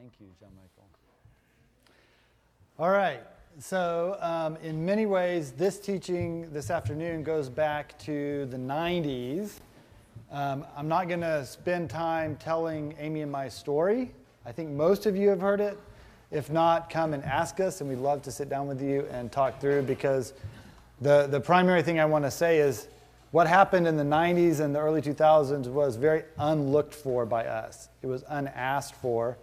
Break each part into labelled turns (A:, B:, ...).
A: Thank you, John Michael. All right. So, um, in many ways, this teaching this afternoon goes back to the 90s. Um, I'm not going to spend time telling Amy and my story. I think most of you have heard it. If not, come and ask us, and we'd love to sit down with you and talk through because the, the primary thing I want to say is what happened in the 90s and the early 2000s was very unlooked for by us. It was unasked for,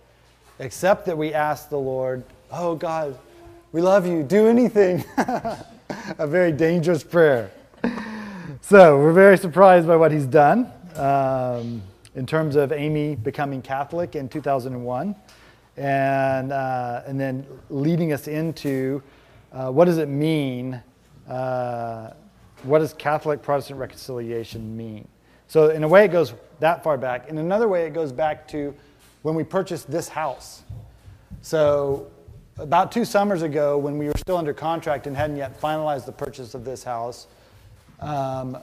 A: except that we ask the Lord, Oh God, we love you, do anything. A very dangerous prayer. So we're very surprised by what he's done um, in terms of Amy becoming Catholic in 2001 and, uh, and then leading us into uh, what does it mean? Uh, what does Catholic Protestant reconciliation mean? So, in a way, it goes that far back. In another way, it goes back to when we purchased this house. So, about two summers ago, when we were still under contract and hadn't yet finalized the purchase of this house, um,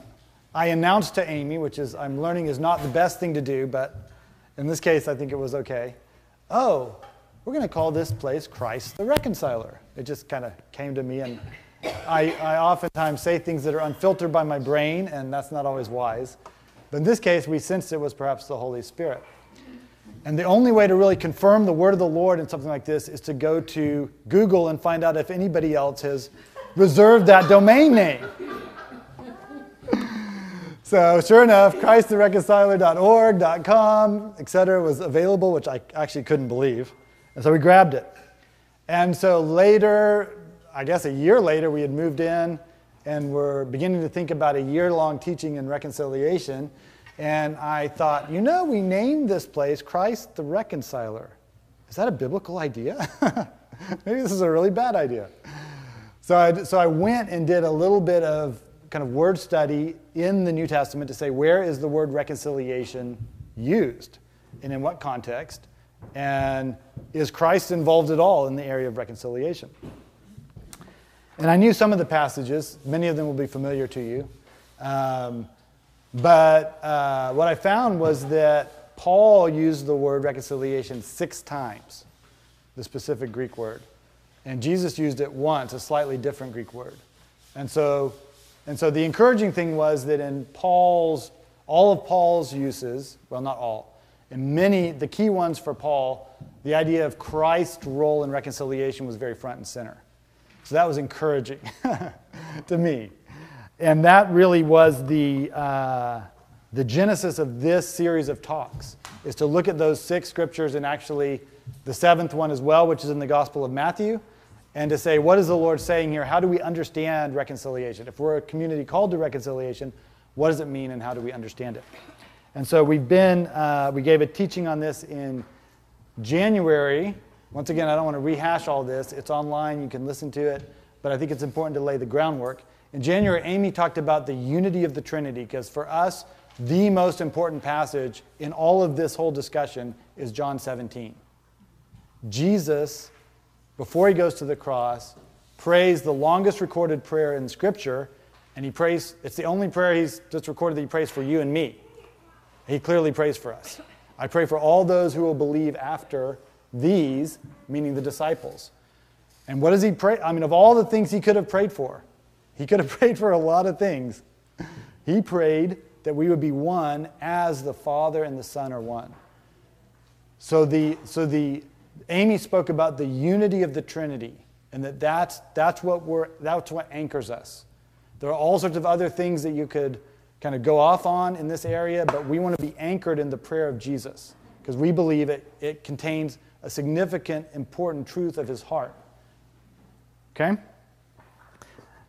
A: I announced to Amy, which is I'm learning is not the best thing to do, but in this case, I think it was okay. Oh, we're going to call this place Christ the Reconciler. It just kind of came to me, and I, I oftentimes say things that are unfiltered by my brain, and that's not always wise. But in this case, we sensed it was perhaps the Holy Spirit. And the only way to really confirm the word of the Lord in something like this is to go to Google and find out if anybody else has reserved that domain name. so, sure enough, ChristTheReconciler.org, .com, etc., was available, which I actually couldn't believe. And so we grabbed it. And so later, I guess a year later, we had moved in and were beginning to think about a year long teaching in reconciliation. And I thought, you know, we named this place Christ the Reconciler. Is that a biblical idea? Maybe this is a really bad idea. So I, so I went and did a little bit of kind of word study in the New Testament to say where is the word reconciliation used and in what context? And is Christ involved at all in the area of reconciliation? And I knew some of the passages, many of them will be familiar to you. Um, but uh, what I found was that Paul used the word reconciliation six times, the specific Greek word. And Jesus used it once, a slightly different Greek word. And so, and so the encouraging thing was that in Paul's, all of Paul's uses, well, not all, in many, the key ones for Paul, the idea of Christ's role in reconciliation was very front and center. So that was encouraging to me. And that really was the, uh, the genesis of this series of talks, is to look at those six scriptures and actually the seventh one as well, which is in the Gospel of Matthew, and to say, what is the Lord saying here? How do we understand reconciliation? If we're a community called to reconciliation, what does it mean and how do we understand it? And so we've been, uh, we gave a teaching on this in January. Once again, I don't want to rehash all this. It's online, you can listen to it, but I think it's important to lay the groundwork. In January, Amy talked about the unity of the Trinity, because for us, the most important passage in all of this whole discussion is John 17. Jesus, before he goes to the cross, prays the longest recorded prayer in Scripture, and he prays, it's the only prayer he's just recorded that he prays for you and me. He clearly prays for us. I pray for all those who will believe after these, meaning the disciples. And what does he pray? I mean, of all the things he could have prayed for, he could have prayed for a lot of things. He prayed that we would be one as the Father and the Son are one. So the, so the Amy spoke about the unity of the Trinity, and that that's, that's, what we're, that's what anchors us. There are all sorts of other things that you could kind of go off on in this area, but we want to be anchored in the prayer of Jesus because we believe it, it contains a significant, important truth of his heart. Okay?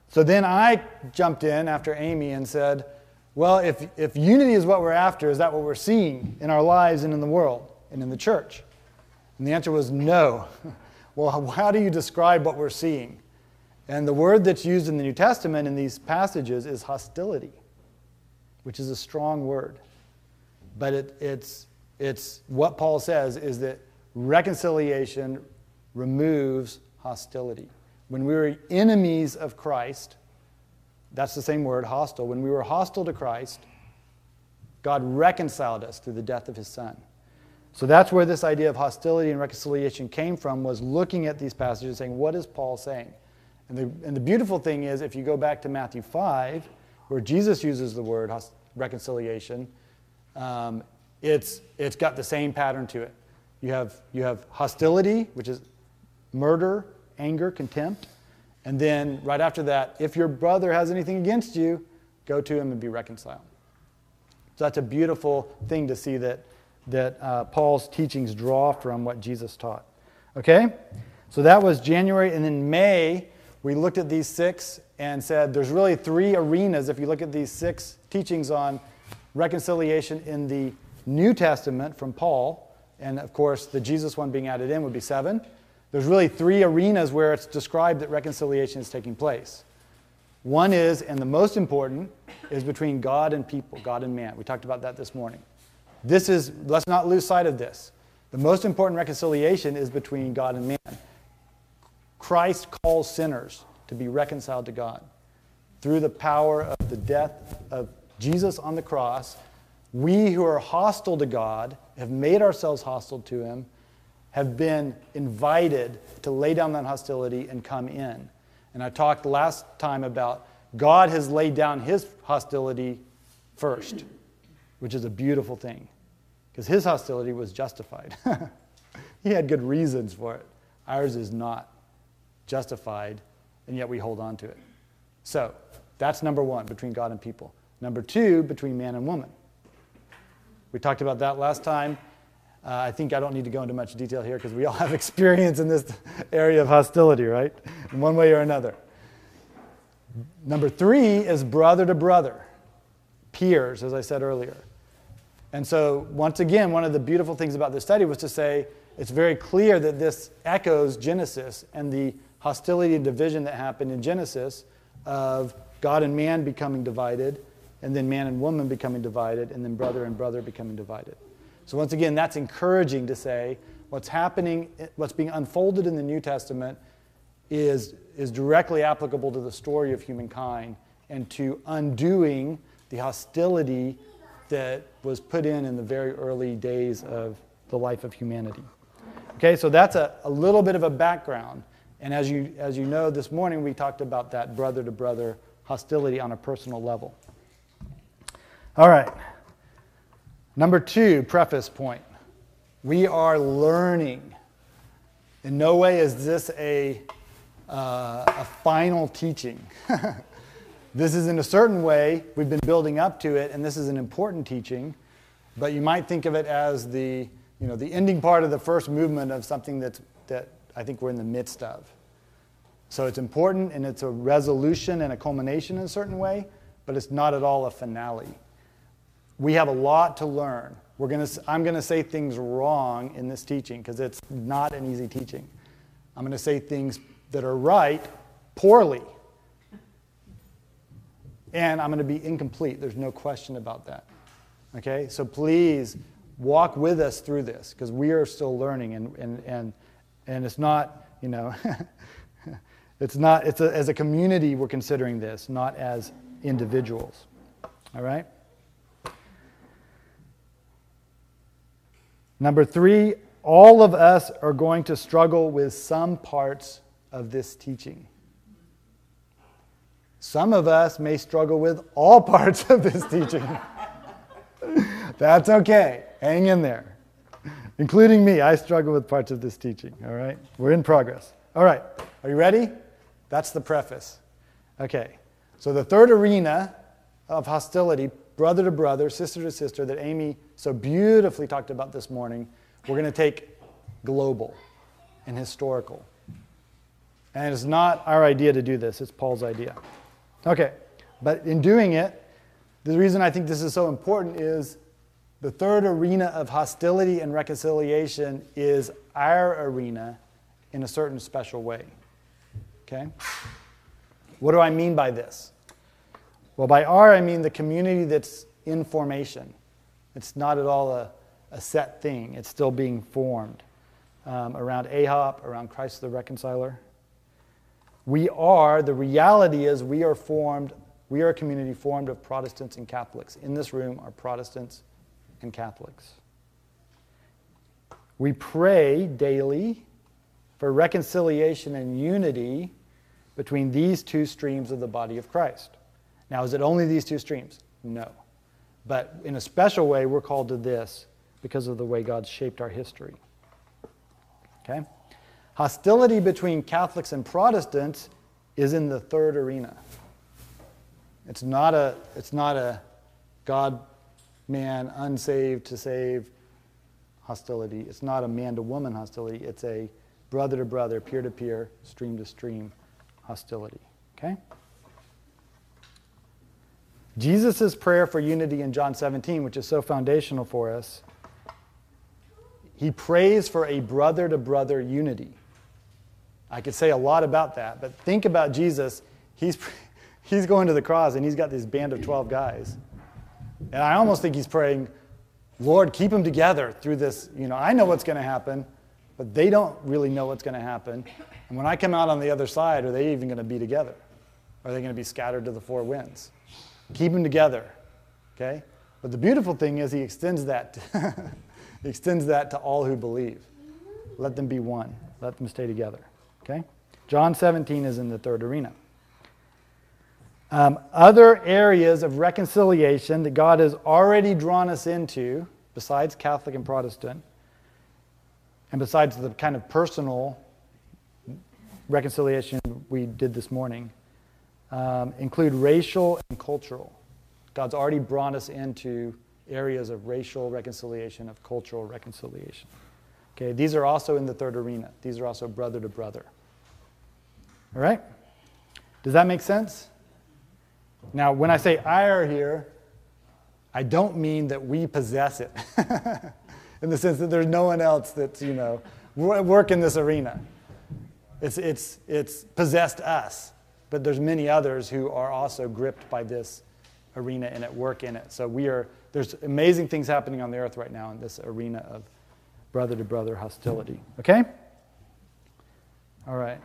A: So then I jumped in after Amy and said, well, if, if unity is what we're after, is that what we're seeing in our lives and in the world and in the church? And the answer was no. well, how do you describe what we're seeing? And the word that's used in the New Testament in these passages is hostility which is a strong word. But it, it's, it's what Paul says is that reconciliation removes hostility. When we were enemies of Christ, that's the same word, hostile. When we were hostile to Christ, God reconciled us through the death of his son. So that's where this idea of hostility and reconciliation came from, was looking at these passages and saying, what is Paul saying? And the, and the beautiful thing is, if you go back to Matthew 5, where Jesus uses the word reconciliation, um, it's, it's got the same pattern to it. You have, you have hostility, which is murder, anger, contempt. And then right after that, if your brother has anything against you, go to him and be reconciled. So that's a beautiful thing to see that, that uh, Paul's teachings draw from what Jesus taught. Okay? So that was January. And then May, we looked at these six and said there's really three arenas if you look at these six teachings on reconciliation in the New Testament from Paul. And of course, the Jesus one being added in would be seven. There's really three arenas where it's described that reconciliation is taking place. One is, and the most important, is between God and people, God and man. We talked about that this morning. This is, let's not lose sight of this. The most important reconciliation is between God and man. Christ calls sinners to be reconciled to God. Through the power of the death of Jesus on the cross, we who are hostile to God, have made ourselves hostile to Him, have been invited to lay down that hostility and come in. And I talked last time about God has laid down His hostility first, which is a beautiful thing because His hostility was justified. he had good reasons for it. Ours is not justified, and yet we hold on to it. So that's number one between God and people. Number two, between man and woman. We talked about that last time. Uh, I think I don't need to go into much detail here because we all have experience in this area of hostility, right? In one way or another. Number three is brother to brother, peers, as I said earlier. And so, once again, one of the beautiful things about this study was to say it's very clear that this echoes Genesis and the hostility and division that happened in Genesis of God and man becoming divided, and then man and woman becoming divided, and then brother and brother becoming divided. So, once again, that's encouraging to say what's happening, what's being unfolded in the New Testament is, is directly applicable to the story of humankind and to undoing the hostility that was put in in the very early days of the life of humanity. Okay, so that's a, a little bit of a background. And as you, as you know, this morning we talked about that brother to brother hostility on a personal level. All right. Number two, preface point. We are learning. In no way is this a, uh, a final teaching. this is, in a certain way, we've been building up to it, and this is an important teaching, but you might think of it as the, you know, the ending part of the first movement of something that's, that I think we're in the midst of. So it's important and it's a resolution and a culmination in a certain way, but it's not at all a finale. We have a lot to learn. We're gonna, I'm going to say things wrong in this teaching because it's not an easy teaching. I'm going to say things that are right poorly. And I'm going to be incomplete. There's no question about that. Okay? So please walk with us through this because we are still learning and, and, and, and it's not, you know, it's not, it's a, as a community we're considering this, not as individuals. All right? Number three, all of us are going to struggle with some parts of this teaching. Some of us may struggle with all parts of this teaching. That's okay. Hang in there. Including me, I struggle with parts of this teaching. All right? We're in progress. All right. Are you ready? That's the preface. Okay. So, the third arena of hostility, brother to brother, sister to sister, that Amy so beautifully talked about this morning, we're going to take global and historical. And it's not our idea to do this, it's Paul's idea. Okay. But in doing it, the reason I think this is so important is the third arena of hostility and reconciliation is our arena in a certain special way. Okay? What do I mean by this? Well, by our, I mean the community that's in formation. It's not at all a, a set thing, it's still being formed um, around AHOP, around Christ the Reconciler. We are, the reality is, we are formed, we are a community formed of Protestants and Catholics. In this room are Protestants and Catholics. We pray daily for reconciliation and unity between these two streams of the body of Christ. Now, is it only these two streams? No. But in a special way, we're called to this because of the way God's shaped our history. Okay? Hostility between Catholics and Protestants is in the third arena. It's not a, it's not a God, man, unsaved to save hostility. It's not a man to woman hostility. It's a brother to brother, peer to peer, stream to stream hostility. Okay? Jesus' prayer for unity in John 17, which is so foundational for us, he prays for a brother to brother unity. I could say a lot about that, but think about Jesus. He's, he's going to the cross and he's got this band of 12 guys. And I almost think he's praying, Lord, keep them together through this. You know, I know what's going to happen, but they don't really know what's going to happen. And when I come out on the other side, are they even going to be together? Are they going to be scattered to the four winds? Keep them together, okay? But the beautiful thing is he extends that. To he extends that to all who believe. Let them be one. Let them stay together. Okay? John 17 is in the third arena. Um, other areas of reconciliation that God has already drawn us into, besides Catholic and Protestant, and besides the kind of personal reconciliation we did this morning, um, include racial and cultural. God's already brought us into areas of racial reconciliation, of cultural reconciliation. Okay, these are also in the third arena. These are also brother to brother. All right? Does that make sense? Now, when I say ire here, I don't mean that we possess it in the sense that there's no one else that's, you know, work in this arena. It's, it's, it's possessed us, but there's many others who are also gripped by this arena and at work in it. So we are, there's amazing things happening on the earth right now in this arena of brother to brother hostility. Okay? All right.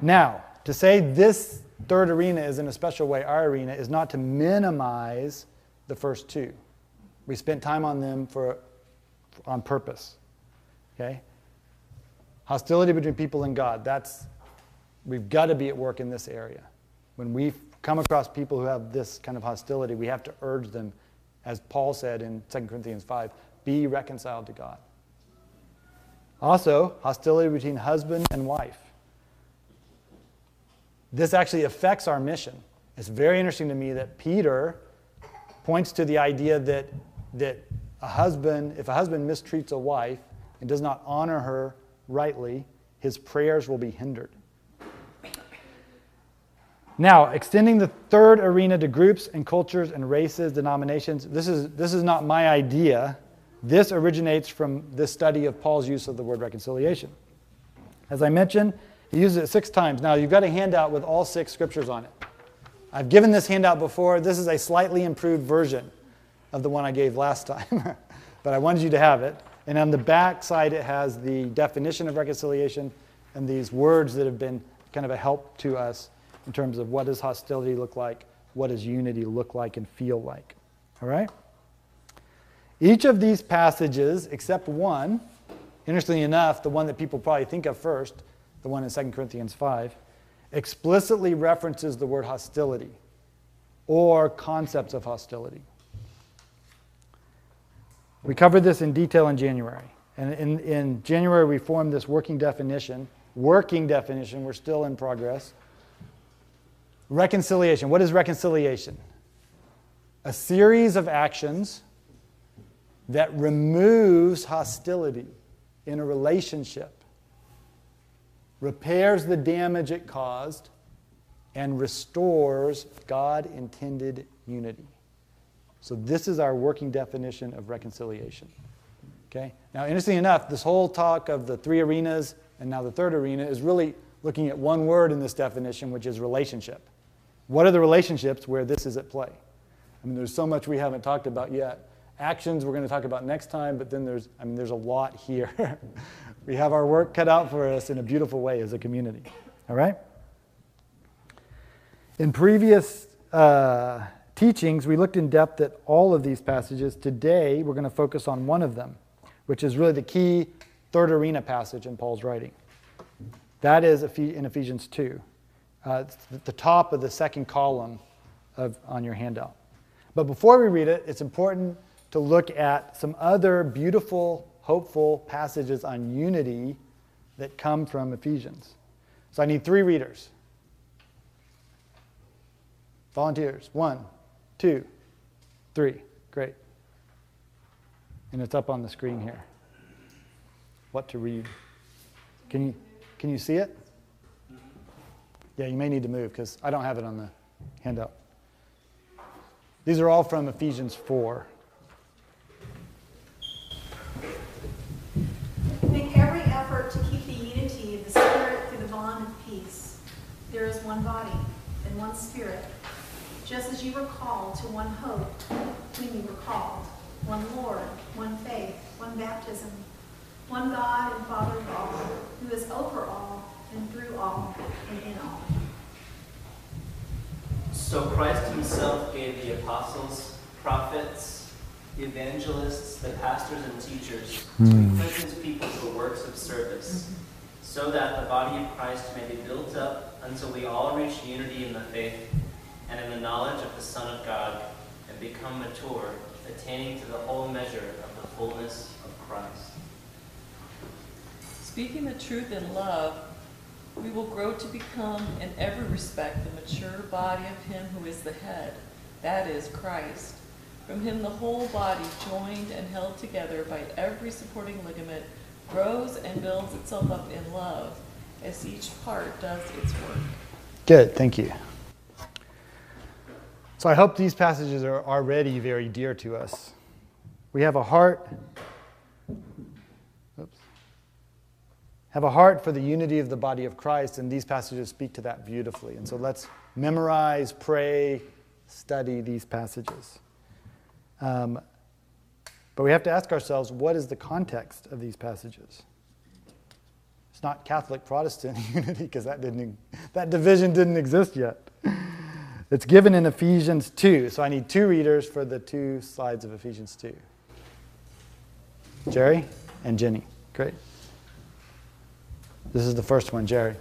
A: Now, to say this third arena is in a special way our arena is not to minimize the first two. We spent time on them for, on purpose. Okay? Hostility between people and God. That's we've got to be at work in this area. When we come across people who have this kind of hostility, we have to urge them, as Paul said in 2 Corinthians 5, be reconciled to God. Also, hostility between husband and wife. This actually affects our mission. It's very interesting to me that Peter points to the idea that, that a husband, if a husband mistreats a wife and does not honor her rightly, his prayers will be hindered. Now, extending the third arena to groups and cultures and races, denominations, this is, this is not my idea. This originates from this study of Paul's use of the word reconciliation. As I mentioned, he uses it six times. Now, you've got a handout with all six scriptures on it. I've given this handout before. This is a slightly improved version of the one I gave last time, but I wanted you to have it. And on the back side, it has the definition of reconciliation and these words that have been kind of a help to us in terms of what does hostility look like, what does unity look like and feel like. All right? Each of these passages, except one, interestingly enough, the one that people probably think of first, the one in 2 Corinthians 5, explicitly references the word hostility or concepts of hostility. We covered this in detail in January. And in, in January, we formed this working definition. Working definition, we're still in progress. Reconciliation. What is reconciliation? A series of actions that removes hostility in a relationship, repairs the damage it caused, and restores God intended unity. So, this is our working definition of reconciliation. Okay? Now, interestingly enough, this whole talk of the three arenas and now the third arena is really looking at one word in this definition, which is relationship. What are the relationships where this is at play? I mean, there's so much we haven't talked about yet. Actions we're going to talk about next time, but then there's, I mean, there's a lot here. we have our work cut out for us in a beautiful way as a community. All right? In previous uh, teachings, we looked in depth at all of these passages. Today, we're going to focus on one of them, which is really the key third arena passage in Paul's writing. That is in Ephesians 2, uh, the top of the second column of, on your handout. But before we read it, it's important to look at some other beautiful, hopeful passages on unity that come from Ephesians. So I need three readers. Volunteers. One, two, three. Great. And it's up on the screen here. What to read. Can you, can you see it? Mm-hmm. Yeah, you may need to move because I don't have it on the handout. These are all from Ephesians 4.
B: Make every effort to keep the unity of the Spirit through the bond of peace. There is one body and one Spirit, just as you were called to one hope when you were called, one Lord, one faith, one baptism, one God and Father of all, who is over all and through all and in all.
C: So Christ himself gave the apostles, prophets, evangelists, the pastors, and teachers to hmm. equip his people for works of service, so that the body of Christ may be built up until we all reach unity in the faith and in the knowledge of the Son of God and become mature, attaining to the whole measure of the fullness of Christ.
D: Speaking the truth in love, we will grow to become, in every respect, the mature body of Him who is the head, that is, Christ. From Him, the whole body, joined and held together by every supporting ligament, grows and builds itself up in love as each part does its work.
A: Good, thank you. So I hope these passages are already very dear to us. We have a heart oops, have a heart for the unity of the body of Christ, and these passages speak to that beautifully. And so let's memorize, pray, study these passages. Um, but we have to ask ourselves what is the context of these passages? It's not Catholic Protestant unity because that, that division didn't exist yet. It's given in Ephesians 2. So I need two readers for the two slides of Ephesians 2. Jerry and Jenny. Great. This is the first one, Jerry.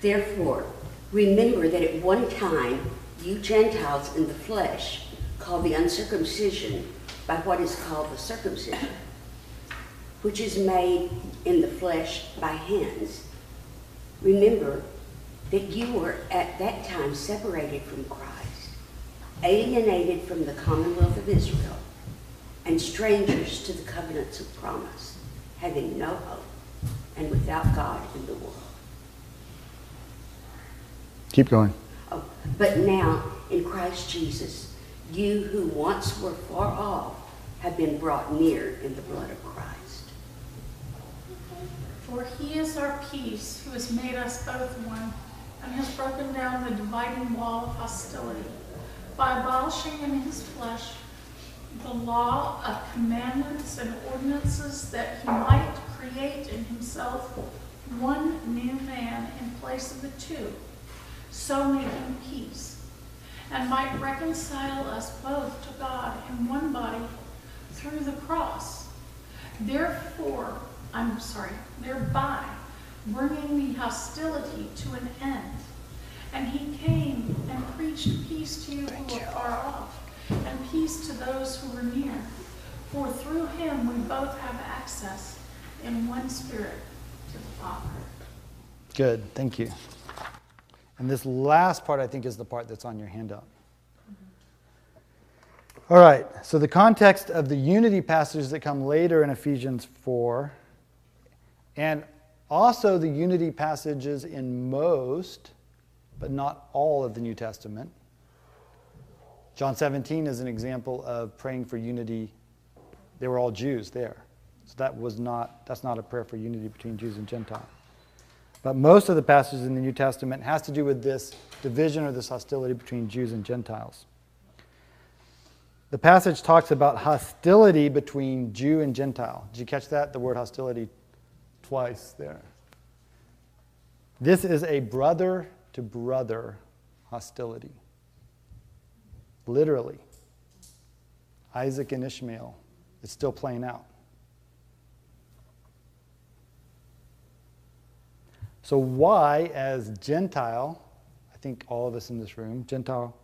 E: Therefore, remember that at one time you Gentiles in the flesh, called the uncircumcision by what is called the circumcision, which is made in the flesh by hands. Remember that you were at that time separated from Christ, alienated from the commonwealth of Israel, and strangers to the covenants of promise, having no hope and without God in the world.
A: Keep going.
E: Oh, but now, in Christ Jesus, you who once were far off have been brought near in the blood of Christ.
B: For he is our peace, who has made us both one, and has broken down the dividing wall of hostility by abolishing in his flesh the law of commandments and ordinances that he might create in himself one new man in place of the two, so making peace, and might reconcile us both to God in one body through the cross. Therefore, I'm sorry, thereby bringing the hostility to an end. And he came and preached peace to you who were far off, and peace to those who were near. For through him we both have access in one spirit to the Father.
A: Good, thank you. And this last part, I think, is the part that's on your handout. Mm-hmm. All right, so the context of the unity passages that come later in Ephesians 4, and also the unity passages in most, but not all of the New Testament. John 17 is an example of praying for unity. They were all Jews there. So that was not, that's not a prayer for unity between Jews and Gentiles. But most of the passages in the New Testament has to do with this division or this hostility between Jews and Gentiles. The passage talks about hostility between Jew and Gentile. Did you catch that? The word hostility twice there. This is a brother to brother hostility. literally. Isaac and Ishmael. It's still playing out. So, why, as Gentile, I think all of us in this room, Gentile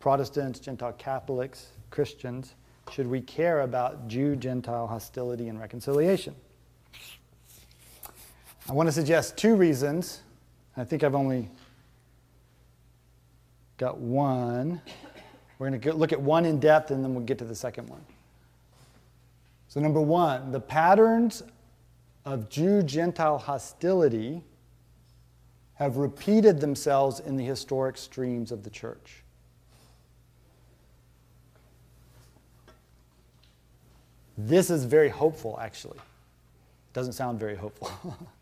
A: Protestants, Gentile Catholics, Christians, should we care about Jew Gentile hostility and reconciliation? I want to suggest two reasons. I think I've only got one. We're going to look at one in depth and then we'll get to the second one. So, number one, the patterns of Jew Gentile hostility have repeated themselves in the historic streams of the church. This is very hopeful, actually. Doesn't sound very hopeful.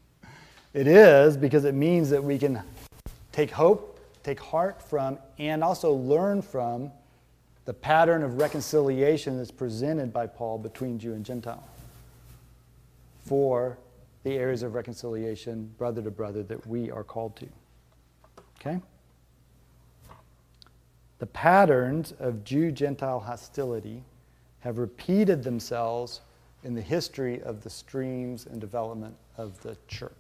A: it is because it means that we can take hope, take heart from, and also learn from the pattern of reconciliation that's presented by Paul between Jew and Gentile for the areas of reconciliation, brother to brother, that we are called to. Okay? The patterns of Jew Gentile hostility have repeated themselves in the history of the streams and development of the church.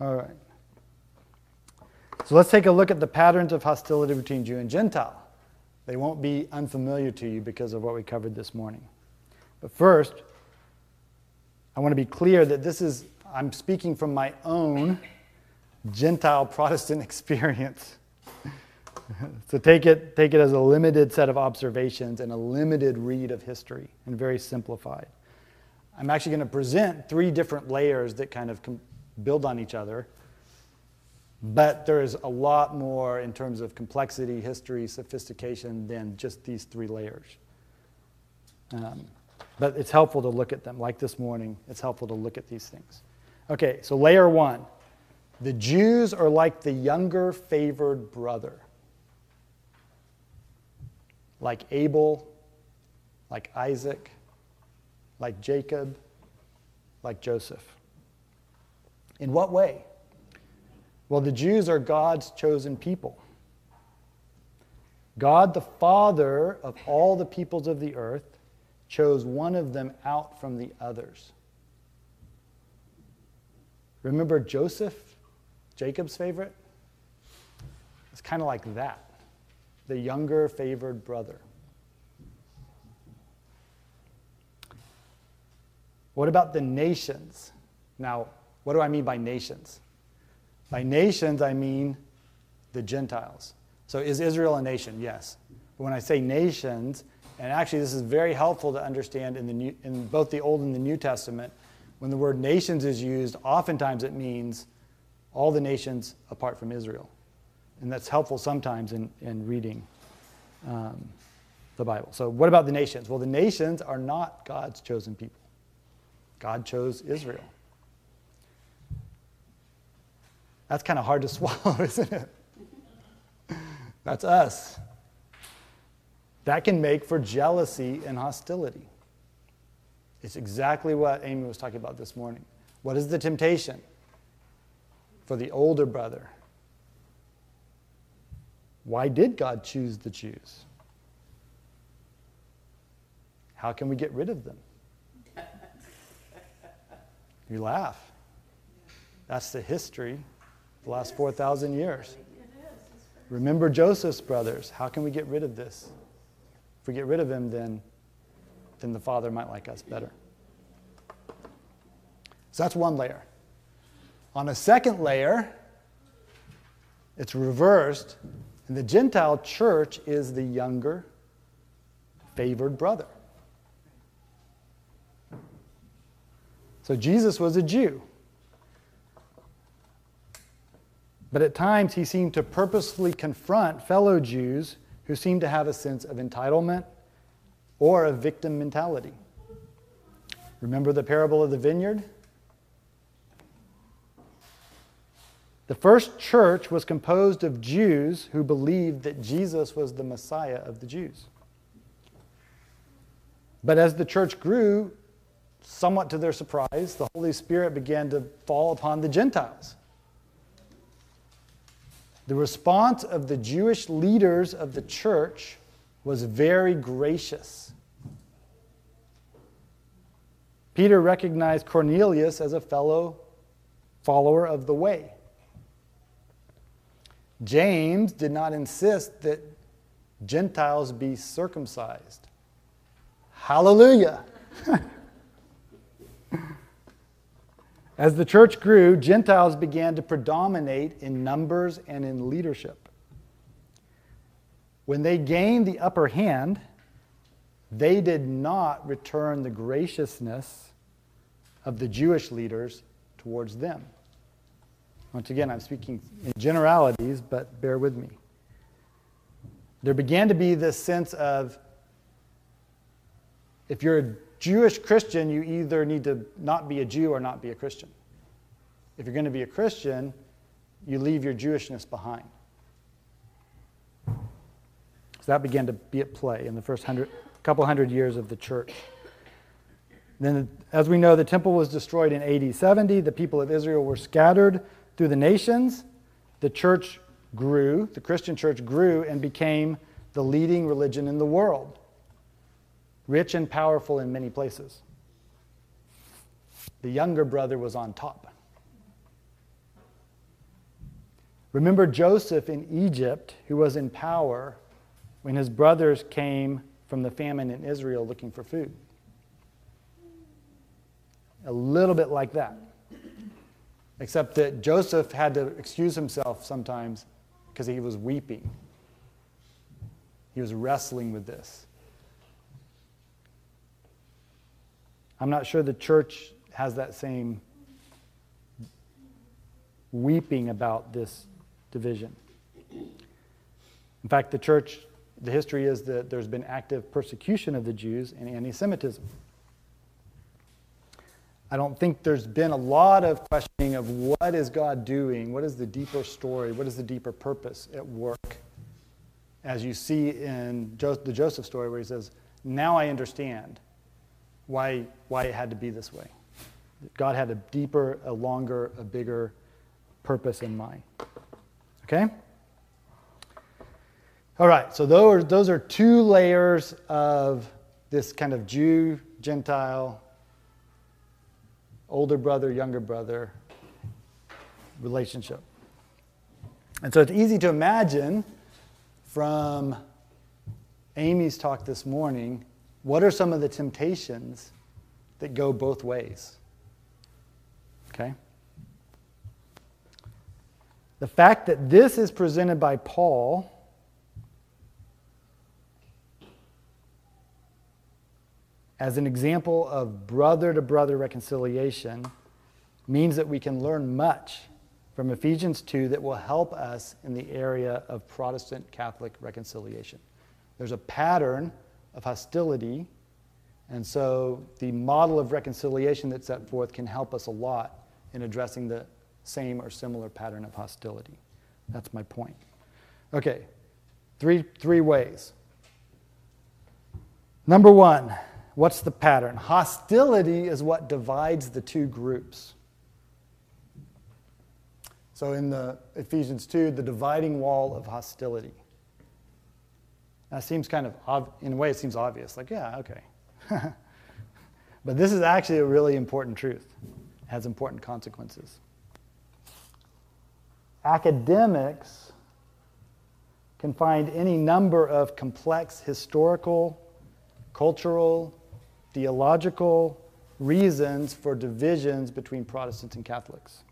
A: All right. So let's take a look at the patterns of hostility between Jew and Gentile. They won't be unfamiliar to you because of what we covered this morning. But first, I want to be clear that this is, I'm speaking from my own Gentile Protestant experience. so take it, take it as a limited set of observations and a limited read of history and very simplified. I'm actually going to present three different layers that kind of build on each other but there is a lot more in terms of complexity, history, sophistication than just these three layers. Um, but it's helpful to look at them. Like this morning, it's helpful to look at these things. Okay, so layer one the Jews are like the younger favored brother, like Abel, like Isaac, like Jacob, like Joseph. In what way? Well, the Jews are God's chosen people. God, the Father of all the peoples of the earth, chose one of them out from the others. Remember Joseph, Jacob's favorite? It's kind of like that the younger favored brother. What about the nations? Now, what do I mean by nations? By nations, I mean the Gentiles. So is Israel a nation? Yes. But when I say nations, and actually this is very helpful to understand in, the New, in both the Old and the New Testament, when the word nations is used, oftentimes it means all the nations apart from Israel. And that's helpful sometimes in, in reading um, the Bible. So, what about the nations? Well, the nations are not God's chosen people. God chose Israel. That's kind of hard to swallow, isn't it? That's us. That can make for jealousy and hostility. It's exactly what Amy was talking about this morning. What is the temptation for the older brother? Why did God choose the Jews? How can we get rid of them? You laugh. That's the history the last 4,000 years. Remember Joseph's brothers. How can we get rid of this? If we get rid of him, then, then the Father might like us better. So that's one layer. On a second layer, it's reversed, and the Gentile church is the younger, favored brother. So Jesus was a Jew. But at times, he seemed to purposefully confront fellow Jews who seemed to have a sense of entitlement or a victim mentality. Remember the parable of the vineyard? The first church was composed of Jews who believed that Jesus was the Messiah of the Jews. But as the church grew, somewhat to their surprise, the Holy Spirit began to fall upon the Gentiles. The response of the Jewish leaders of the church was very gracious. Peter recognized Cornelius as a fellow follower of the way. James did not insist that Gentiles be circumcised. Hallelujah. As the church grew, Gentiles began to predominate in numbers and in leadership. When they gained the upper hand, they did not return the graciousness of the Jewish leaders towards them. Once again, I'm speaking in generalities, but bear with me. There began to be this sense of if you're a Jewish Christian, you either need to not be a Jew or not be a Christian. If you're going to be a Christian, you leave your Jewishness behind. So that began to be at play in the first hundred, couple hundred years of the church. Then, as we know, the temple was destroyed in AD 70. The people of Israel were scattered through the nations. The church grew, the Christian church grew, and became the leading religion in the world rich and powerful in many places. The younger brother was on top. Remember Joseph in Egypt, who was in power when his brothers came from the famine in Israel looking for food. A little bit like that. Except that Joseph had to excuse himself sometimes because he was weeping. He was wrestling with this. I'm not sure the church has that same weeping about this division. In fact, the church, the history is that there's been active persecution of the Jews and anti Semitism. I don't think there's been a lot of questioning of what is God doing? What is the deeper story? What is the deeper purpose at work? As you see in the Joseph story, where he says, Now I understand why, why it had to be this way. God had a deeper, a longer, a bigger purpose in mind. Okay? All right, so those, are, those are two layers of this kind of Jew, Gentile, older brother, younger brother relationship. And so it's easy to imagine from Amy's talk this morning what are some of the temptations that go both ways? Okay? The fact that this is presented by Paul as an example of brother to brother reconciliation means that we can learn much from Ephesians 2 that will help us in the area of Protestant Catholic reconciliation. There's a pattern of hostility. And so the model of reconciliation that's set forth can help us a lot in addressing the same or similar pattern of hostility. That's my point. Okay, three, three ways. Number one, what's the pattern? Hostility is what divides the two groups. So in the Ephesians 2, the dividing wall of hostility. That seems kind of, in a way, it seems obvious. Like, yeah, okay. but this is actually a really important truth. It has important consequences. Academics can find any number of complex historical, cultural, theological reasons for divisions between Protestants and Catholics.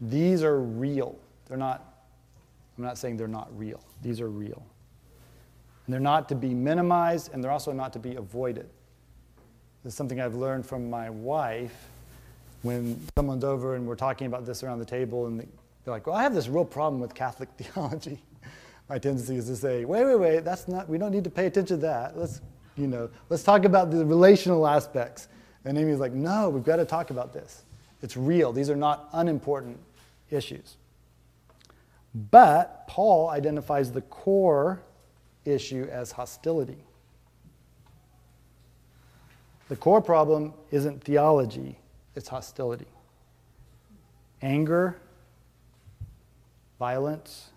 A: These are real. They're not I'm not saying they're not real. These are real. And they're not to be minimized, and they're also not to be avoided. This is something I've learned from my wife when someone's over and we're talking about this around the table, and they're like, Well, I have this real problem with Catholic theology. my tendency is to say, Wait, wait, wait, that's not, we don't need to pay attention to that. Let's, you know, let's talk about the relational aspects. And Amy's like, No, we've got to talk about this. It's real. These are not unimportant issues. But Paul identifies the core issue as hostility. The core problem isn't theology, it's hostility. Anger, violence,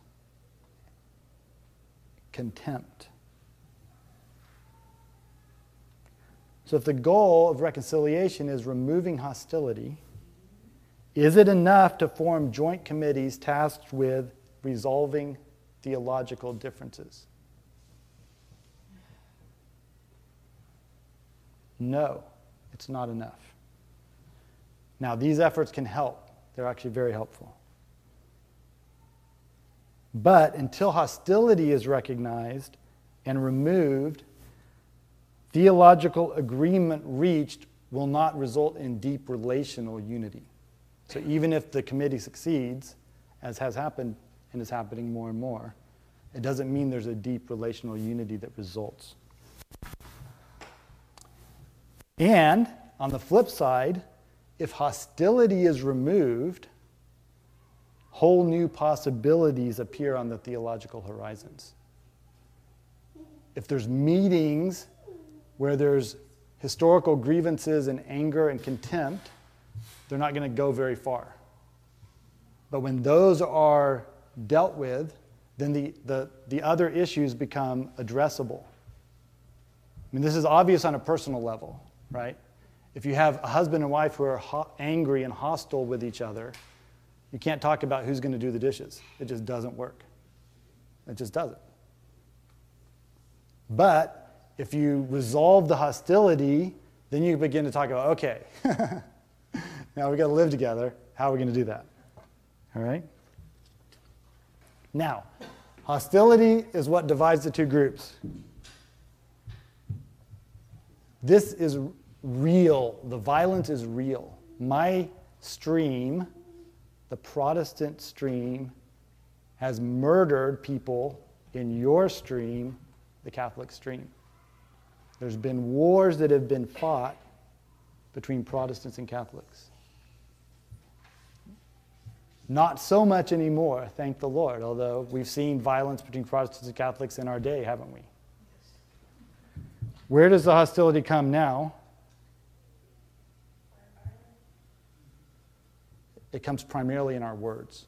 A: contempt. So, if the goal of reconciliation is removing hostility, is it enough to form joint committees tasked with resolving theological differences? No, it's not enough. Now, these efforts can help, they're actually very helpful. But until hostility is recognized and removed, theological agreement reached will not result in deep relational unity. So even if the committee succeeds, as has happened and is happening more and more, it doesn't mean there's a deep relational unity that results. And on the flip side, if hostility is removed, whole new possibilities appear on the theological horizons. If there's meetings where there's historical grievances and anger and contempt, they're not going to go very far. But when those are dealt with, then the, the, the other issues become addressable. I mean, this is obvious on a personal level, right? If you have a husband and wife who are ho- angry and hostile with each other, you can't talk about who's going to do the dishes. It just doesn't work. It just doesn't. But if you resolve the hostility, then you begin to talk about okay, now we've got to live together. How are we going to do that? All right? Now, hostility is what divides the two groups. This is real. The violence is real. My stream, the Protestant stream, has murdered people in your stream, the Catholic stream. There's been wars that have been fought between Protestants and Catholics. Not so much anymore, thank the Lord, although we've seen violence between Protestants and Catholics in our day, haven't we? Where does the hostility come now? It comes primarily in our words.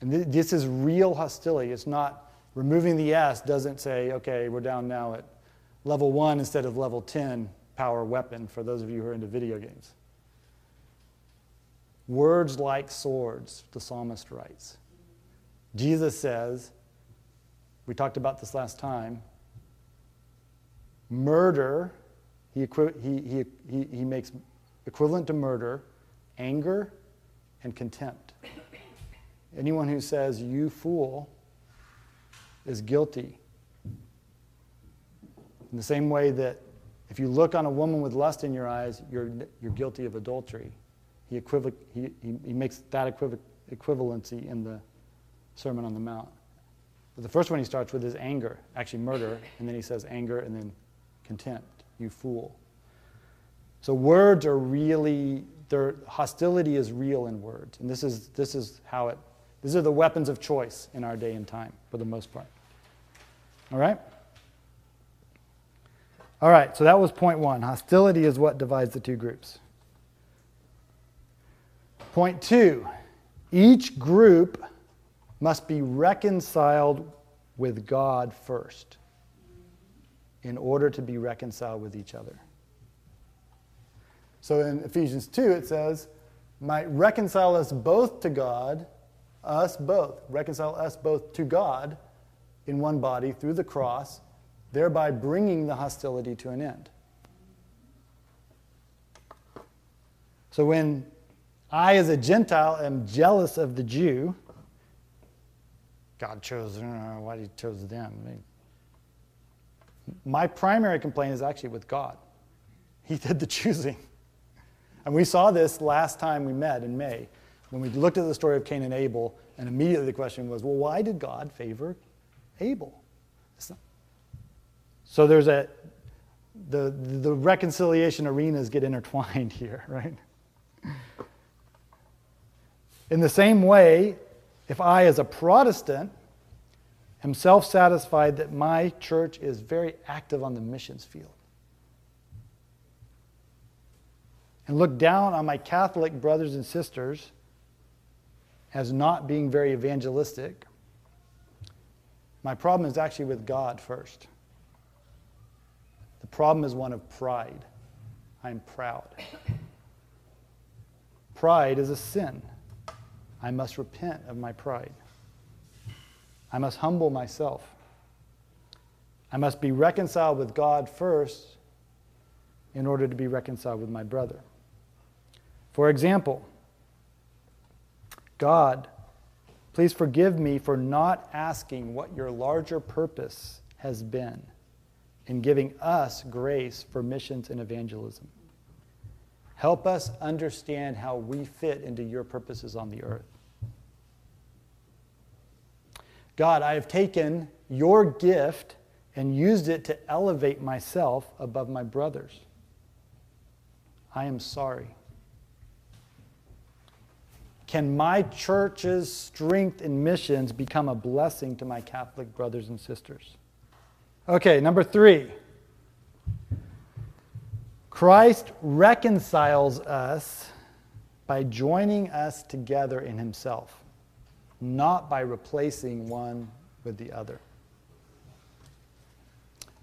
A: And th- this is real hostility. It's not removing the S doesn't say, okay, we're down now at level one instead of level 10 power weapon for those of you who are into video games. Words like swords, the psalmist writes. Jesus says, we talked about this last time, murder, he, he, he, he, makes equivalent to murder anger and contempt. Anyone who says, you fool, is guilty. In the same way that if you look on a woman with lust in your eyes, you're, you're guilty of adultery. He, equivoc- he, he, he makes that equivalency in the Sermon on the Mount. But the first one he starts with is anger, actually murder, and then he says anger and then contempt, you fool. So words are really, their hostility is real in words. And this is, this is how it, these are the weapons of choice in our day and time, for the most part. All right? All right, so that was point one. Hostility is what divides the two groups. Point two each group must be reconciled with God first in order to be reconciled with each other. So in Ephesians 2, it says, might reconcile us both to God, us both, reconcile us both to God in one body through the cross, thereby bringing the hostility to an end. So when I, as a Gentile, am jealous of the Jew, God chose, why he chose them. I mean, my primary complaint is actually with God. He did the choosing. And we saw this last time we met in May when we looked at the story of Cain and Abel, and immediately the question was, well, why did God favor Abel? So there's a, the, the reconciliation arenas get intertwined here, right? In the same way, if I, as a Protestant, am self satisfied that my church is very active on the missions field, and look down on my Catholic brothers and sisters as not being very evangelistic, my problem is actually with God first. The problem is one of pride. I'm proud. Pride is a sin. I must repent of my pride. I must humble myself. I must be reconciled with God first in order to be reconciled with my brother. For example, God, please forgive me for not asking what your larger purpose has been in giving us grace for missions and evangelism. Help us understand how we fit into your purposes on the earth. God, I have taken your gift and used it to elevate myself above my brothers. I am sorry. Can my church's strength in missions become a blessing to my Catholic brothers and sisters? Okay, number three. Christ reconciles us by joining us together in himself, not by replacing one with the other.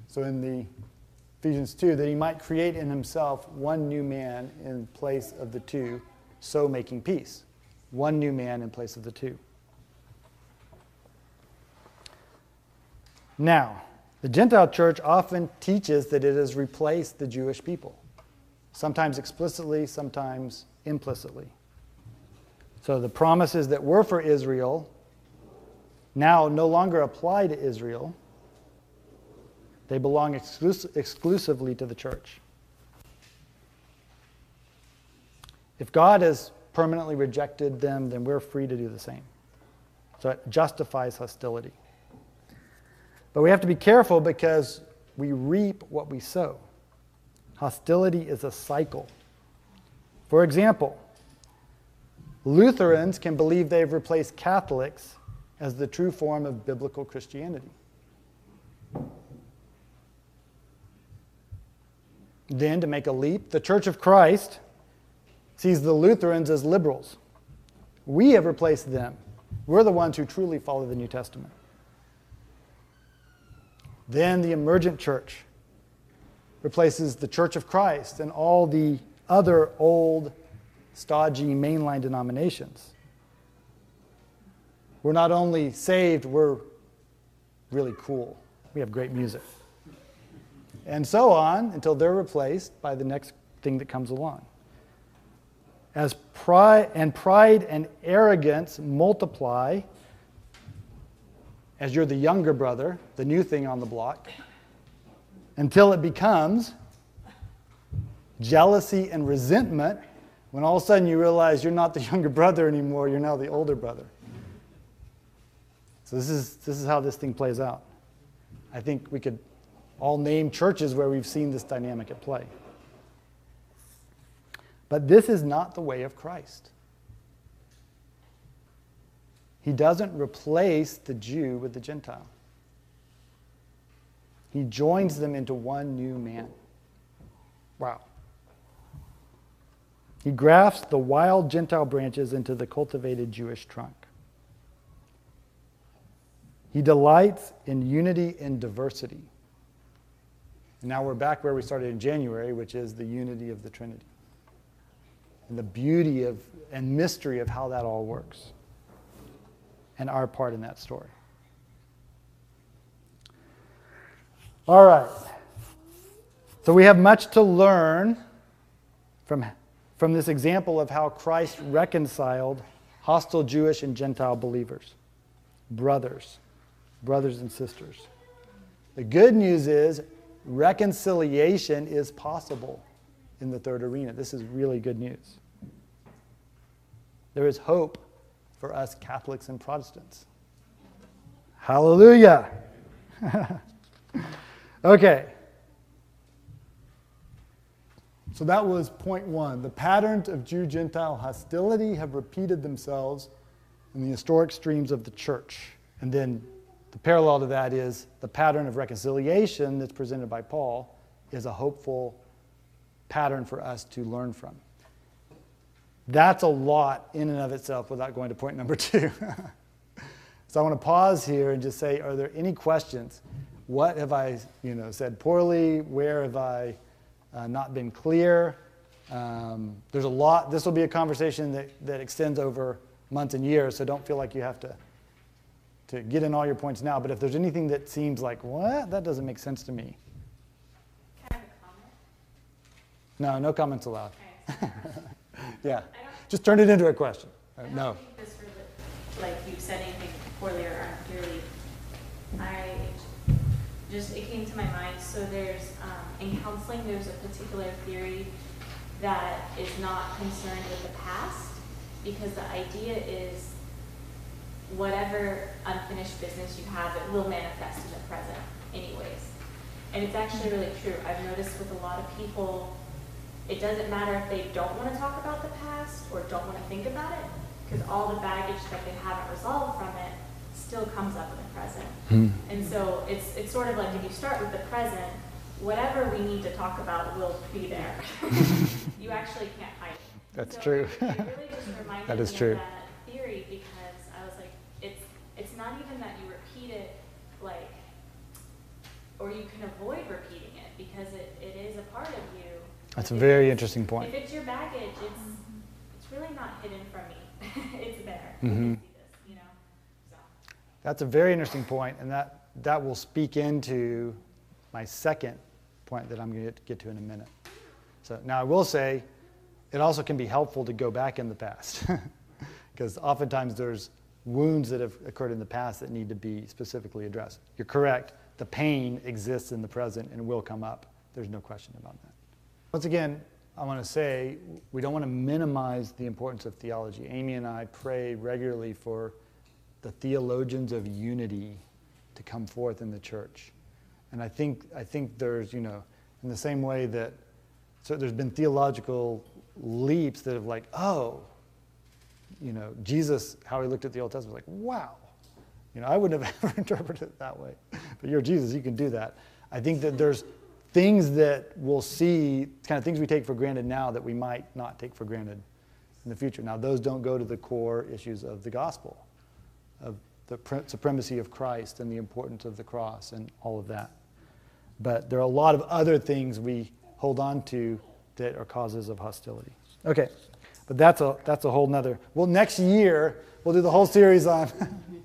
A: So in the Ephesians 2, that he might create in himself one new man in place of the two, so making peace. One new man in place of the two. Now, the Gentile church often teaches that it has replaced the Jewish people, sometimes explicitly, sometimes implicitly. So the promises that were for Israel now no longer apply to Israel they belong exclus- exclusively to the church. If God has permanently rejected them, then we're free to do the same. So it justifies hostility. But we have to be careful because we reap what we sow. Hostility is a cycle. For example, Lutherans can believe they've replaced Catholics as the true form of biblical Christianity. Then, to make a leap, the Church of Christ sees the Lutherans as liberals. We have replaced them. We're the ones who truly follow the New Testament. Then the emergent church replaces the Church of Christ and all the other old, stodgy mainline denominations. We're not only saved, we're really cool. We have great music and so on until they're replaced by the next thing that comes along. As pride and pride and arrogance multiply, as you're the younger brother, the new thing on the block, until it becomes jealousy and resentment when all of a sudden you realize you're not the younger brother anymore, you're now the older brother. So this is, this is how this thing plays out. I think we could all name churches where we've seen this dynamic at play. But this is not the way of Christ. He doesn't replace the Jew with the Gentile. He joins them into one new man. Wow. He grafts the wild Gentile branches into the cultivated Jewish trunk. He delights in unity and diversity. And now we're back where we started in January, which is the unity of the Trinity. And the beauty of and mystery of how that all works. And our part in that story. All right. So we have much to learn from, from this example of how Christ reconciled hostile Jewish and Gentile believers, brothers, brothers and sisters. The good news is reconciliation is possible in the third arena. This is really good news. There is hope for us Catholics and Protestants. Hallelujah. okay. So that was point one. The patterns of Jew Gentile hostility have repeated themselves in the historic streams of the church. And then the parallel to that is the pattern of reconciliation that's presented by Paul is a hopeful pattern for us to learn from. That's a lot in and of itself without going to point number two. so I want to pause here and just say, are there any questions? What have I, you know, said poorly? Where have I uh, not been clear? Um, there's a lot. This will be a conversation that, that extends over months and years, so don't feel like you have to to get in all your points now. But if there's anything that seems like what that doesn't make sense to me,
F: Can I have a comment?
A: no, no comments allowed.
F: Okay.
A: Yeah, just turn it into a question. Uh, no.
F: think this really, like you said anything poorly or just, it came to my mind, so there's, um, in counseling, there's a particular theory that is not concerned with the past, because the idea is whatever unfinished business you have, it will manifest in the present anyways. And it's actually really true. I've noticed with a lot of people, it doesn't matter if they don't want to talk about the past or don't want to think about it, because all the baggage that they haven't resolved from it still comes up in the present.
A: Hmm.
F: And so it's, it's sort of like if you start with the present, whatever we need to talk about will be there. you actually can't hide it.
A: That's
F: So
A: true.
F: It really just reminded
A: That is
F: me
A: true.
F: of that theory because I was like, it's it's not even that you repeat it like, or you can avoid repeating it because it, it is a part of you.
A: That's a very interesting point.
F: If it's your baggage, it's it's really not hidden from me. it's there.
A: Mhm.
F: You can see this, you know. So.
A: That's a very interesting point, and that, that will speak into my second point that I'm going to get to in a minute. So now I will say, it also can be helpful to go back in the past, because oftentimes there's wounds that have occurred in the past that need to be specifically addressed. You're correct, the pain exists in the present and will come up. There's no question about that. Once again, I want to say we don't want to minimize the importance of theology. Amy and I pray regularly for the theologians of unity to come forth in the church. And I think, I think there's, you know, in the same way that, so there's been theological leaps that have like, oh, you know, Jesus, how he looked at the Old Testament, like, wow. You know, I wouldn't have ever interpreted it that way. But you're Jesus, you can do that. I think that there's things that we'll see, kind of things we take for granted now that we might not take for granted in the future. Now, those don't go to the core issues of the gospel, of the pre- supremacy of Christ and the importance of the cross and all of that. But there are a lot of other things we hold on to that are causes of hostility. Okay, but that's a, that's a whole nother. Well, next year, we'll do the whole series on.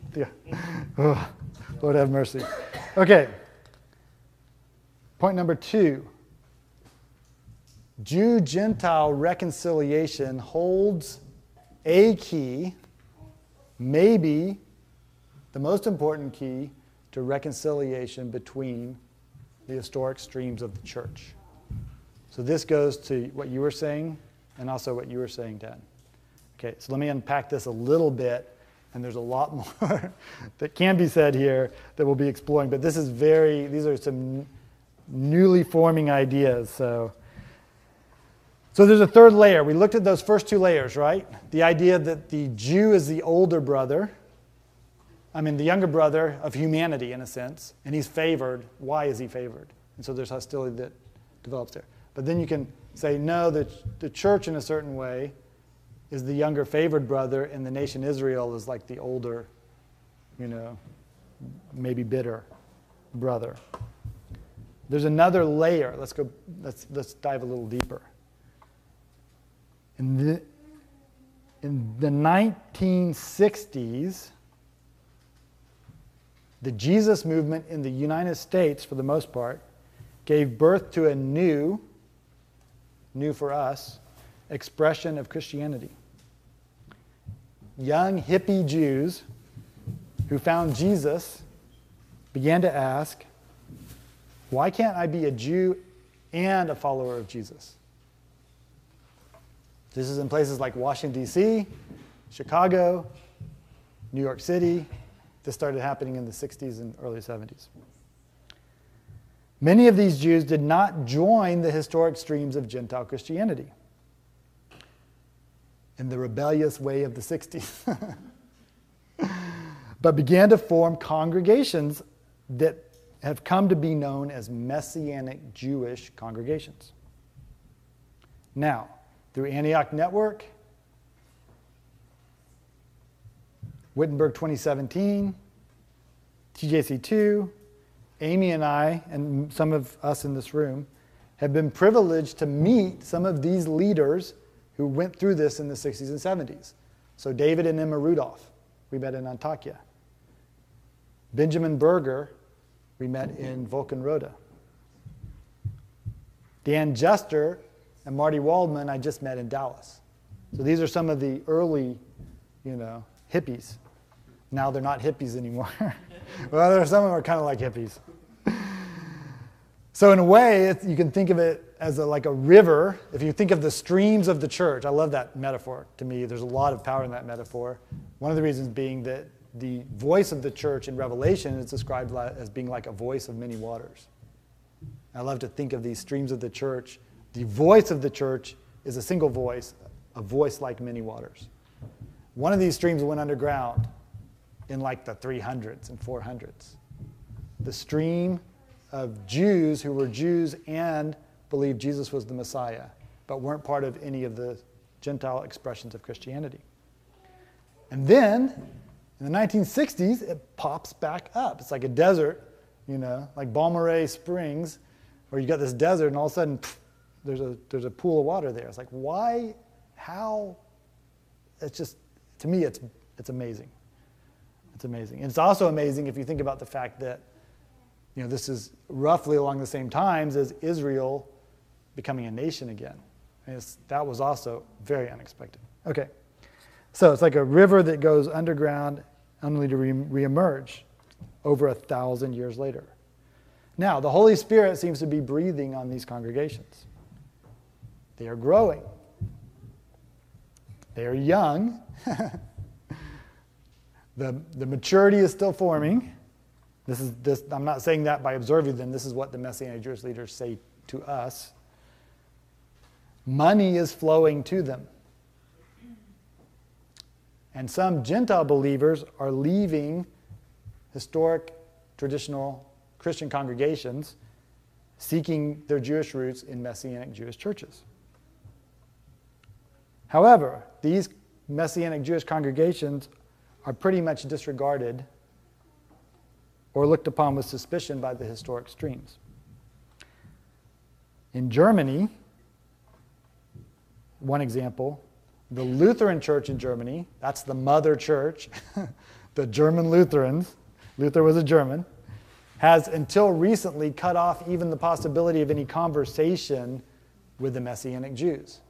A: yeah. Oh, Lord have mercy. Okay. Point number two Jew Gentile reconciliation holds a key, maybe the most important key to reconciliation between the historic streams of the church. So this goes to what you were saying and also what you were saying, Dan. Okay, so let me unpack this a little bit, and there's a lot more that can be said here that we'll be exploring, but this is very, these are some newly forming ideas. So, so there's a third layer. We looked at those first two layers, right? The idea that the Jew is the older brother, I mean, the younger brother of humanity in a sense, and he's favored. Why is he favored? And so there's hostility that develops there. But then you can say, no, the, the church in a certain way is the younger favored brother, and the nation Israel is like the older, you know, maybe bitter brother. There's another layer. Let's go, let's, let's dive a little deeper. In the, in the 1960s, the Jesus movement in the United States, for the most part, gave birth to a new, new for us, expression of Christianity. Young hippie Jews who found Jesus began to ask, why can't I be a Jew and a follower of Jesus? This is in places like Washington, D.C., Chicago, New York City. This started happening in the 60s and early 70s. Many of these Jews did not join the historic streams of Gentile Christianity in the rebellious way of the 60s, but began to form congregations that have come to be known as Messianic Jewish congregations. Now, through Antioch Network, Wittenberg 2017, TJC2, Amy and I, and some of us in this room, have been privileged to meet some of these leaders who went through this in the 60s and 70s. So, David and Emma Rudolph, we met in Antakya. Benjamin Berger, we met in Volkenroda. Dan Juster and Marty Waldman, I just met in Dallas. So these are some of the early, you know, hippies. Now they're not hippies anymore. well, there are some of them are kind of like hippies. So in a way, you can think of it as a, like a river. If you think of the streams of the church, I love that metaphor. To me, there's a lot of power in that metaphor. One of the reasons being that the voice of the church in Revelation is described as being like a voice of many waters. I love to think of these streams of the church. The voice of the church is a single voice, a voice like many waters. One of these streams went underground in like the 300s and 400s. The stream of Jews who were Jews and believed Jesus was the Messiah, but weren't part of any of the Gentile expressions of Christianity. And then in the 1960s, it pops back up. It's like a desert, you know, like Balmorhea Springs, where you got this desert, and all of a sudden, there's a there's a pool of water there. It's like why, how? It's just to me, it's it's amazing. It's amazing. And it's also amazing if you think about the fact that, you know, this is roughly along the same times as Israel becoming a nation again. that was also very unexpected. Okay. So it's like a river that goes underground only to re- reemerge over a thousand years later. Now, the Holy Spirit seems to be breathing on these congregations. They are growing, they are young. the, the maturity is still forming. This is this, I'm not saying that by observing them. This is what the Messianic Jewish leaders say to us. Money is flowing to them. And some Gentile believers are leaving historic, traditional Christian congregations seeking their Jewish roots in Messianic Jewish churches. However, these Messianic Jewish congregations are pretty much disregarded or looked upon with suspicion by the historic streams. In Germany, one example, the Lutheran Church in Germany, that's the mother church, the German Lutherans, Luther was a German, has until recently cut off even the possibility of any conversation with the Messianic Jews.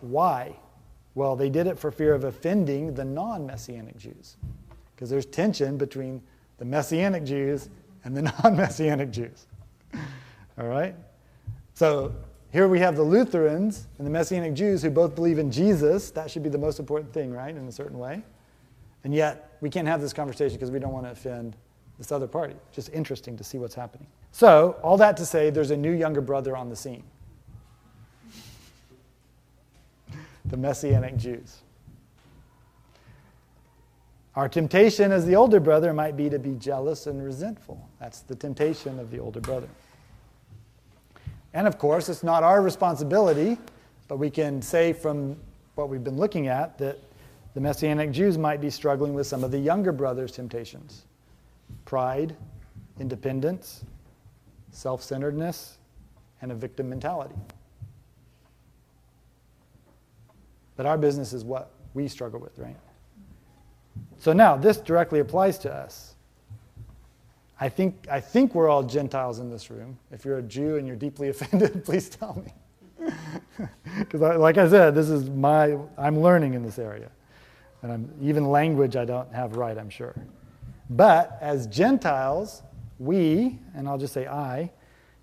A: Why? Well, they did it for fear of offending the non Messianic Jews, because there's tension between the Messianic Jews and the non Messianic Jews. All right? So here we have the Lutherans and the Messianic Jews who both believe in Jesus. That should be the most important thing, right, in a certain way. And yet, we can't have this conversation because we don't want to offend this other party. Just interesting to see what's happening. So, all that to say, there's a new younger brother on the scene the Messianic Jews. Our temptation as the older brother might be to be jealous and resentful. That's the temptation of the older brother. And of course, it's not our responsibility, but we can say from what we've been looking at that the Messianic Jews might be struggling with some of the younger brothers' temptations pride, independence, self centeredness, and a victim mentality. But our business is what we struggle with, right? So now, this directly applies to us. I think, I think we're all Gentiles in this room. If you're a Jew and you're deeply offended, please tell me. Because, like I said, this is my, I'm learning in this area. And I'm, even language I don't have right, I'm sure. But as Gentiles, we, and I'll just say I,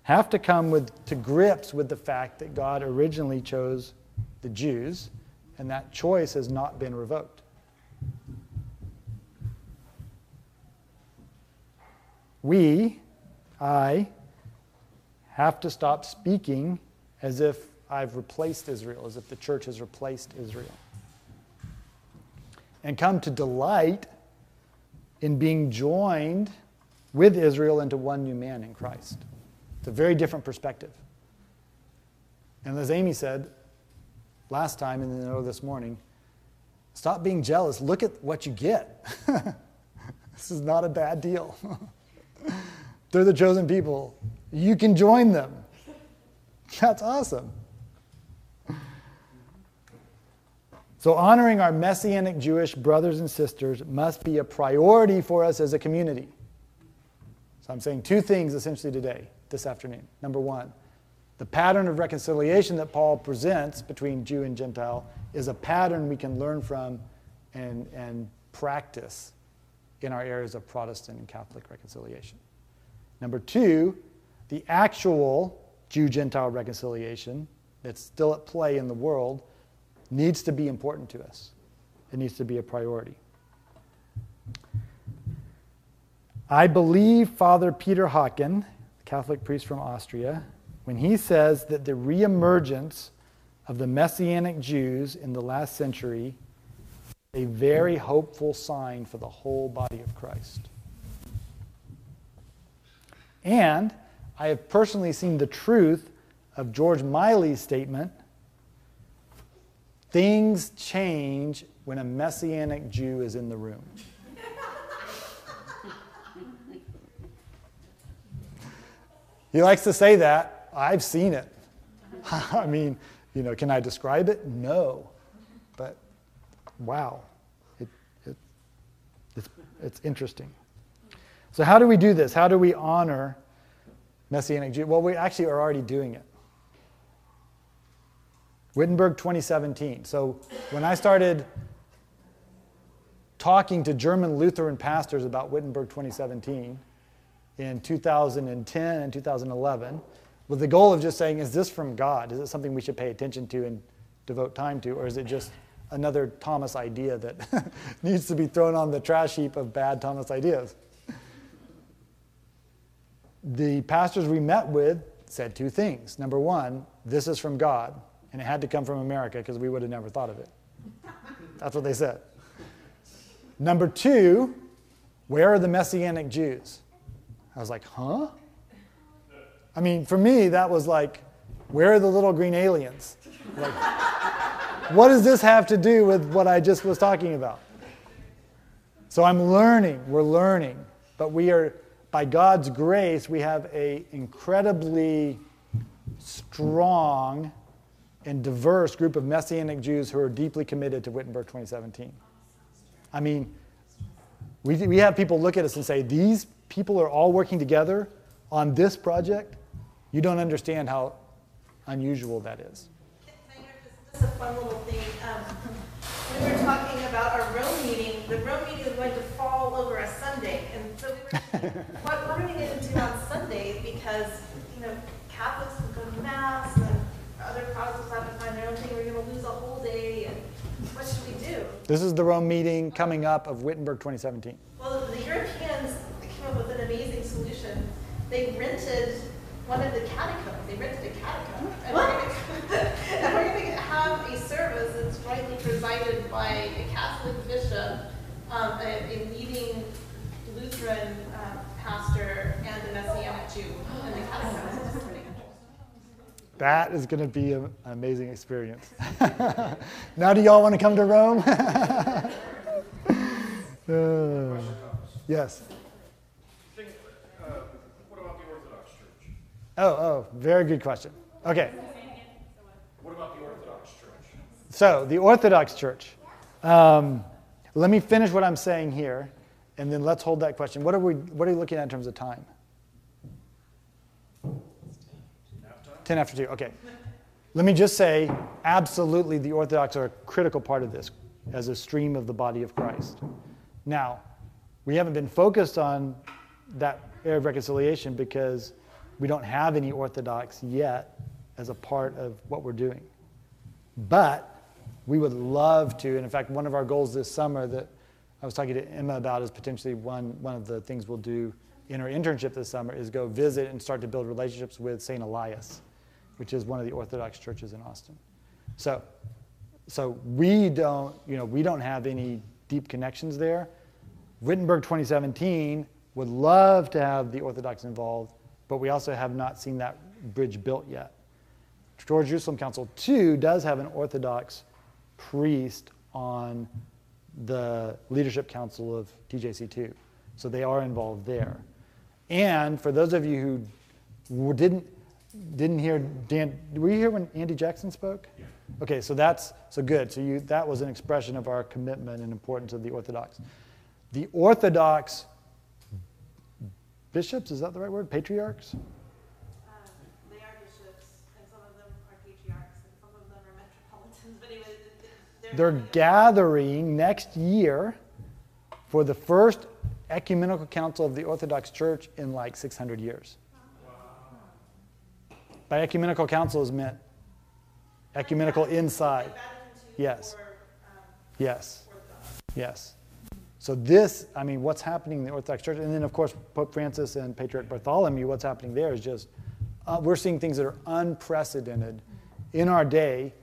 A: have to come with, to grips with the fact that God originally chose the Jews, and that choice has not been revoked. we, I, have to stop speaking as if I've replaced Israel, as if the church has replaced Israel. And come to delight in being joined with Israel into one new man in Christ. It's a very different perspective. And as Amy said last time and then this morning, Stop being jealous. Look at what you get. this is not a bad deal. They're the chosen people. You can join them. That's awesome. So, honoring our Messianic Jewish brothers and sisters must be a priority for us as a community. So, I'm saying two things essentially today, this afternoon. Number one, the pattern of reconciliation that Paul presents between Jew and Gentile is a pattern we can learn from and, and practice in our areas of Protestant and Catholic reconciliation. Number two, the actual Jew Gentile reconciliation that's still at play in the world needs to be important to us. It needs to be a priority. I believe Father Peter Hocken, Catholic priest from Austria, when he says that the reemergence of the Messianic Jews in the last century a very hopeful sign for the whole body of Christ. And I have personally seen the truth of George Miley's statement things change when a Messianic Jew is in the room. he likes to say that. I've seen it. I mean, you know, can I describe it? No. But wow, it, it, it's, it's interesting. So, how do we do this? How do we honor Messianic Jews? Well, we actually are already doing it. Wittenberg 2017. So, when I started talking to German Lutheran pastors about Wittenberg 2017 in 2010 and 2011, with the goal of just saying, is this from God? Is it something we should pay attention to and devote time to? Or is it just another Thomas idea that needs to be thrown on the trash heap of bad Thomas ideas? The pastors we met with said two things. Number one, this is from God, and it had to come from America because we would have never thought of it. That's what they said. Number two, where are the Messianic Jews? I was like, huh? I mean, for me, that was like, where are the little green aliens? Like, what does this have to do with what I just was talking about? So I'm learning, we're learning, but we are, by God's grace, we have a incredibly strong and diverse group of Messianic Jews who are deeply committed to Wittenberg 2017. I mean, we, we have people look at us and say, these people are all working together on this project. You don't understand how unusual that is.
G: Just a fun little thing. Um, we were talking about our Rome meeting. The Rome meeting is going to fall over a Sunday, and so we were what we're going to into on Sundays because you know Catholics will go to mass and other Protestants have to find their own thing. We're going to lose a whole day, and what should we do?
A: This is the Rome meeting coming up of Wittenberg 2017.
G: Well, the Europeans came up with an amazing solution. They rented one of the catacombs. They rented a catacomb. And we're gonna- and we're going to have a service that's jointly presided by a Catholic bishop, um, a, a leading Lutheran uh, pastor, and a Messianic Jew in the catacomb. It's pretty.
A: That is going to be a- an amazing experience. now, do y'all want to come to Rome? Uh, yes.
H: Think, uh, what about the Orthodox Church?
A: Oh, oh, very good question. Okay.
H: What about the Orthodox Church?
A: So, the Orthodox Church. Um, let me finish what I'm saying here, and then let's hold that question. What are we? What are you looking at in terms of time? Ten after two. Okay. Let me just say, absolutely, the Orthodox are a critical part of this as a stream of the body of Christ. Now, we haven't been focused on that area of reconciliation because we don't have any Orthodox yet as a part of what we're doing. But we would love to, and in fact, one of our goals this summer that I was talking to Emma about is potentially one, one of the things we'll do in our internship this summer is go visit and start to build relationships with St. Elias, which is one of the Orthodox churches in Austin. So, so we don't, you know, we don't have any deep connections there. Wittenberg 2017 would love to have the Orthodox involved, but we also have not seen that bridge built yet. Towards Jerusalem Council 2 does have an Orthodox priest on the leadership council of TJC2. So they are involved there. And for those of you who didn't didn't hear Dan, were you here when Andy Jackson spoke? Okay, so that's so good. So you that was an expression of our commitment and importance of the Orthodox. The Orthodox bishops, is that the right word? Patriarchs?
G: Um, They are bishops, and some of them are patriarchs, and some of them are metropolitans, but anyway, th- th-
A: They're gathering next year for the first ecumenical council of the Orthodox Church in like 600 years. By ecumenical council is meant ecumenical inside. Yes.
G: um,
A: Yes, yes. So this, I mean, what's happening in the Orthodox Church, and then of course Pope Francis and Patriarch Bartholomew, what's happening there is just, uh, we're seeing things that are unprecedented in our day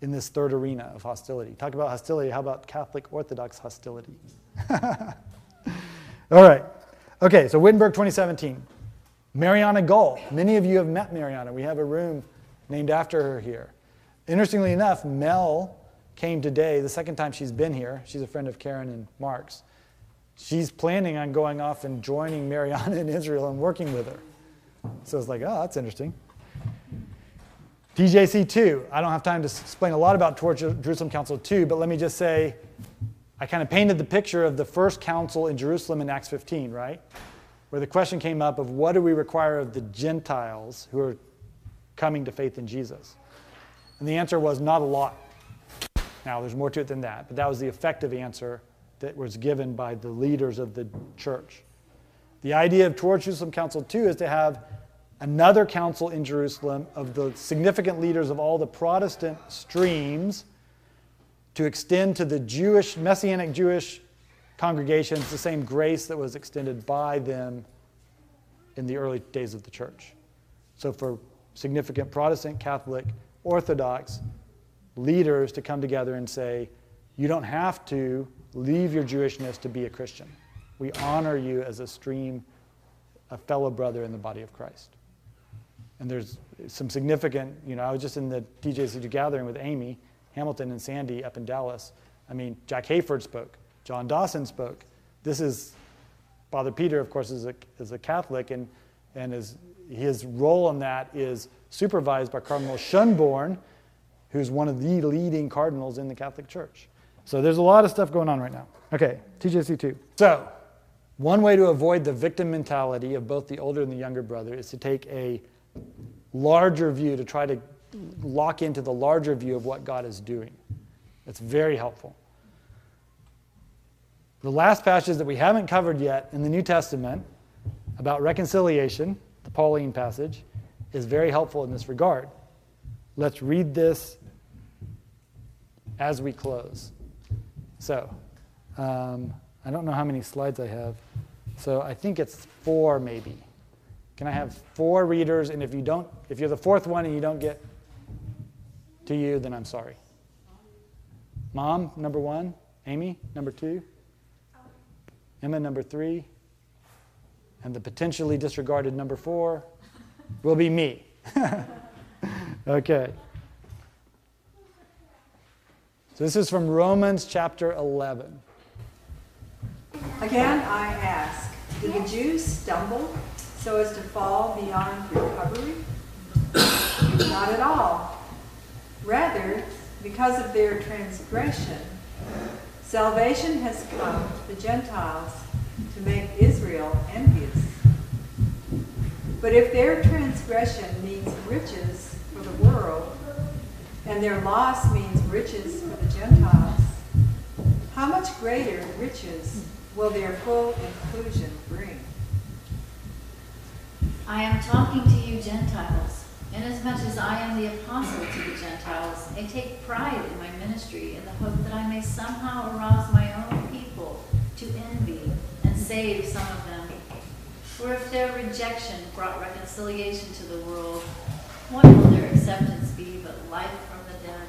A: in this third arena of hostility. Talk about hostility, how about Catholic Orthodox hostility? All right. Okay, so Wittenberg 2017. Mariana Gull. Many of you have met Mariana. We have a room named after her here. Interestingly enough, Mel came today, the second time she's been here. She's a friend of Karen and Mark's. She's planning on going off and joining Mariana in Israel and working with her. So it's like, oh, that's interesting. TJC 2. I don't have time to explain a lot about Towards Jerusalem Council 2, but let me just say I kind of painted the picture of the first council in Jerusalem in Acts 15, right? Where the question came up of what do we require of the Gentiles who are coming to faith in Jesus? And the answer was not a lot. Now, there's more to it than that, but that was the effective answer that was given by the leaders of the church. The idea of Towards Jerusalem Council 2 is to have another council in Jerusalem of the significant leaders of all the Protestant streams to extend to the Jewish, Messianic Jewish congregations the same grace that was extended by them in the early days of the church. So, for significant Protestant, Catholic, Orthodox leaders to come together and say, you don't have to leave your Jewishness to be a Christian. We honor you as a stream, a fellow brother in the body of Christ. And there's some significant, you know, I was just in the TJCG gathering with Amy Hamilton and Sandy up in Dallas. I mean, Jack Hayford spoke, John Dawson spoke. This is, Father Peter, of course, is a, is a Catholic, and, and is, his role in that is supervised by Cardinal Schönborn, who's one of the leading cardinals in the Catholic Church. So there's a lot of stuff going on right now. Okay, TJC2. So, one way to avoid the victim mentality of both the older and the younger brother is to take a larger view, to try to lock into the larger view of what God is doing. It's very helpful. The last passage that we haven't covered yet in the New Testament about reconciliation, the Pauline passage, is very helpful in this regard. Let's read this as we close. So, um, I don't know how many slides I have. So I think it's four, maybe. Can I have four readers? And if you don't, if you're the fourth one and you don't get to you, then I'm sorry. Mom, number one. Amy, number two. Emma, number three. And the potentially disregarded number four will be me. okay. So this is from Romans chapter 11.
I: Again, I ask, did the Jews stumble so as to fall beyond recovery? Not at all. Rather, because of their transgression, salvation has come to the Gentiles to make Israel envious. But if their transgression means riches for the world, and their loss means riches for the Gentiles, how much greater riches will their full inclusion bring?
J: I am talking to you Gentiles, inasmuch as I am the apostle to the Gentiles. I take pride in my ministry in the hope that I may somehow arouse my own people to envy and save some of them. For if their rejection brought reconciliation to the world, what will their acceptance be but life from the dead?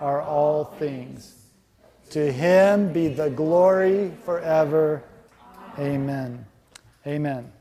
A: are all things. To him be the glory forever. Amen. Amen.